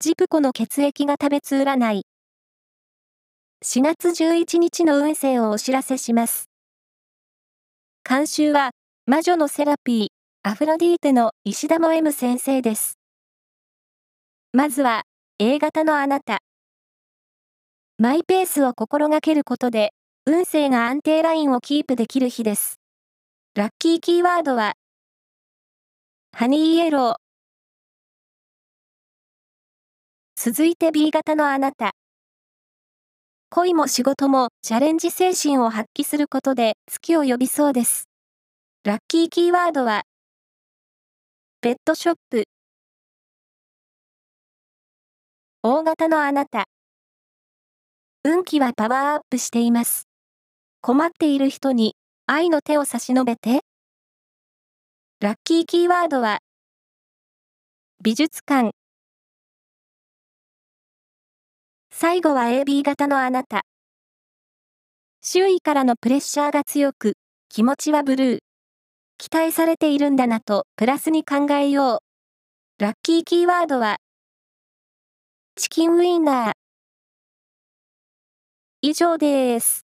ジプコの血液が食べつ占い。4月11日の運勢をお知らせします。監修は、魔女のセラピー、アフロディーテの石田も M 先生です。まずは、A 型のあなた。マイペースを心がけることで、運勢が安定ラインをキープできる日です。ラッキーキーワードは、ハニーイエロー。続いて B 型のあなた。恋も仕事もチャレンジ精神を発揮することで月を呼びそうです。ラッキーキーワードは、ペットショップ。大型のあなた。運気はパワーアップしています。困っている人に愛の手を差し伸べて。ラッキーキーワードは、美術館。最後は AB 型のあなた。周囲からのプレッシャーが強く、気持ちはブルー。期待されているんだなとプラスに考えよう。ラッキーキーワードは、チキンウィンナー。以上です。